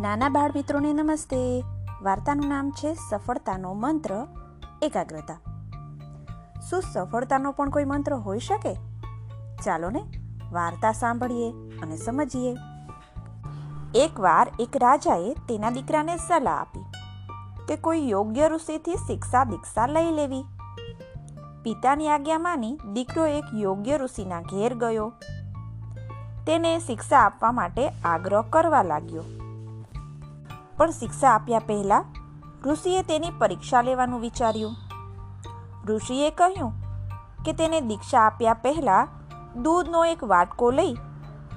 નાના બાળ મિત્રોને નમસ્તે. વાર્તાનું નામ છે સફળતાનો મંત્ર, એકાગ્રતા. શું સફળતાનો પણ કોઈ મંત્ર હોઈ શકે? ચાલો ને વાર્તા સાંભળીએ અને સમજીએ. એકવાર એક રાજાએ તેના દીકરાને સલાહ આપી કે કોઈ યોગ્ય ઋષિથી શિક્ષા દીક્ષા લઈ લેવી. પિતાની આજ્ઞા માની દીકરો એક યોગ્ય ઋષિના ઘેર ગયો. તેને શિક્ષા આપવા માટે આગ્રહ કરવા લાગ્યો. પણ શિક્ષા આપ્યા પહેલા ઋષિએ તેની પરીક્ષા લેવાનું વિચાર્યું. ઋષિએ કહ્યું કે તેને દીક્ષા આપ્યા પહેલા દૂધનો એક વાટકો લઈ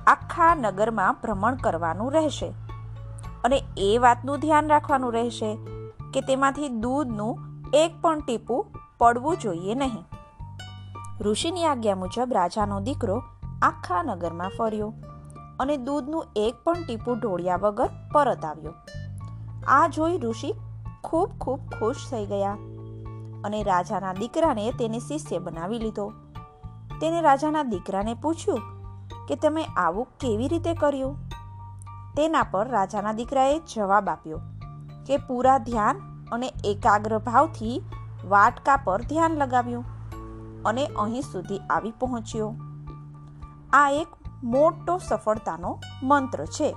આખા નગરમાં ભ્રમણ કરવાનું રહેશે અને એ વાતનું ધ્યાન રાખવાનું રહેશે કે તેમાંથી દૂધનું એક પણ ટીપું પડવું જોઈએ નહીં. ઋષિની આજ્ઞા મુજબ રાજાનો દીકરો આખા નગરમાં ફર્યો અને દૂધનું એક પણ ટીપું ઢોળ્યા વગર પરત આવ્યો. આ જોઈ ઋષિ ખૂબ ખૂબ ખુશ થઈ ગયા અને રાજાના દીકરાને તેને શિષ્ય બનાવી લીધો. તેને રાજાના દીકરાને પૂછ્યું કે તમે આવું કેવી રીતે કર્યું? તેના પર રાજાના દીકરાએ જવાબ આપ્યો કે પૂરા ધ્યાન અને એકાગ્ર ભાવથી વાટકા પર ધ્યાન લગાવ્યું અને અહીં સુધી આવી પહોંચ્યો. આ એક મોટો સફળતાનો મંત્ર છે.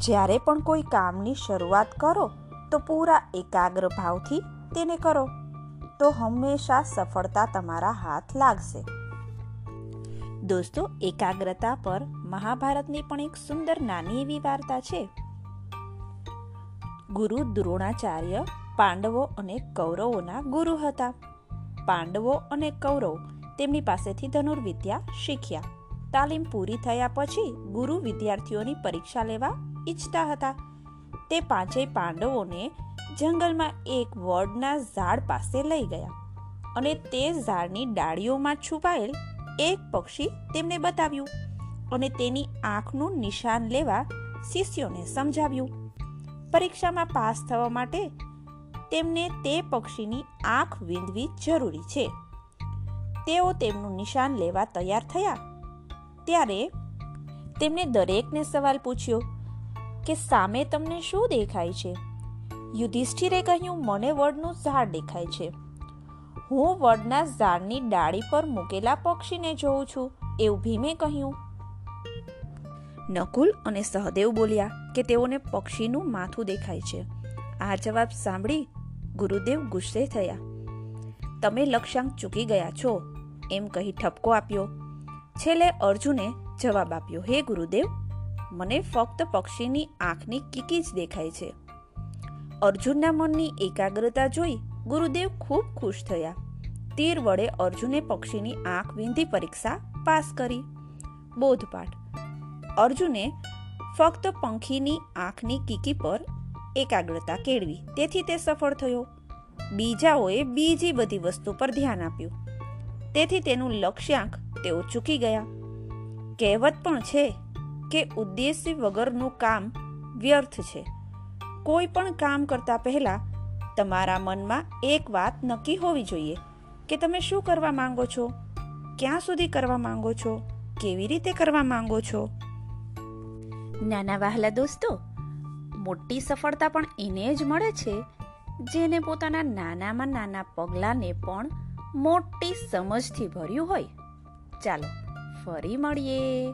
જ્યારે પણ કોઈ કામની શરૂઆત કરો, તો પૂરા એકાગ્ર ભાવથી તેને કરો. તો હંમેશા સફળતા તમારા હાથ લાગશે. દોસ્તો, એકાગ્રતા પર મહાભારતની પણ એક સુંદર નાની એવી વાર્તા છે. ગુરુ દ્રોણાચાર્ય પાંડવો અને કૌરવોના ગુરુ હતા. પાંડવો અને કૌરવ તેમની પાસેથી ધનુર્વિદ્યા શીખ્યા. તાલીમ પૂરી થયા પછી ગુરુ વિદ્યાર્થીઓની પરીક્ષા લેવા ઈચ્છતા હતા. તે પાંચેય પાંડવોને જંગલમાં એક વડના ઝાડ પાસે લઈ ગયા અને તે ઝાડની ડાળીઓમાં છુપાયેલ એક પક્ષી તેમને બતાવ્યું અને તેની આંખનું નિશાન લેવા શિષ્યોને સમજાવ્યું. પરીક્ષામાં પાસ થવા માટે તેમને તે પક્ષીની આંખ વીંધવી જરૂરી છે. તેઓ તેમનું નિશાન લેવા તૈયાર થયા. ત્યારે તેમને દરેકને સવાલ પૂછ્યો કે સામે તમને શું દેખાય છે? યુધિષ્ઠિરે કહ્યું, મને વડનું ઝાડ દેખાય છે. હું વડના ઝાડની ડાળી પર મૂકેલા પક્ષીને જોઉં છું. એવું ભીમે કહ્યું. નકુલ અને સહદેવ બોલ્યા કે તેઓને પક્ષીનું માથું દેખાય છે. આ જવાબ સાંભળી ગુરુદેવ ગુસ્સે થયા. તમે લક્ષ્યાંક ચૂકી ગયા છો, એમ કહી ઠપકો આપ્યો. છેલ્લે અર્જુને જવાબ આપ્યો, હે ગુરુદેવ મને ફક્ત પક્ષીની આંખની કીકી જ દેખાય છે. અર્જુનના મનની એકાગ્રતા જોઈ ગુરુદેવ ખૂબ ખુશ થયા. તીર વડે અર્જુને પક્ષીની આંખ વિંધી પરીક્ષા પાસ કરી. બોધપાઠ. અર્જુને ફક્ત પંખીની આંખની કીકી પર એકાગ્રતા કેળવી. તેથી તે સફળ થયો. બીજાઓએ બીજી બધી વસ્તુ પર ધ્યાન આપ્યું. તેથી તેનું લક્ષ્યાંક તેઓ ચૂકી ગયા. કહેવત પણ છે કે ઉદ્દેશ્ય વગરનું કામ વ્યર્થ છે. કોઈ પણ કામ કરતા પહેલા તમારા મનમાં એક વાત નક્કી હોવી જોઈએ કે તમે શું કરવા માંગો છો, ક્યાં સુધી કરવા માંગો છો, કેવી રીતે કરવા માંગો છો. નાના વહાલા દોસ્તો, મોટી સફળતા પણ એને જ મળે છે, જેને પોતાના નાનામાં નાના પગલાંને પણ મોટી સમજથી ભર્યું હોય. ચાલો, ફરી મળીએ.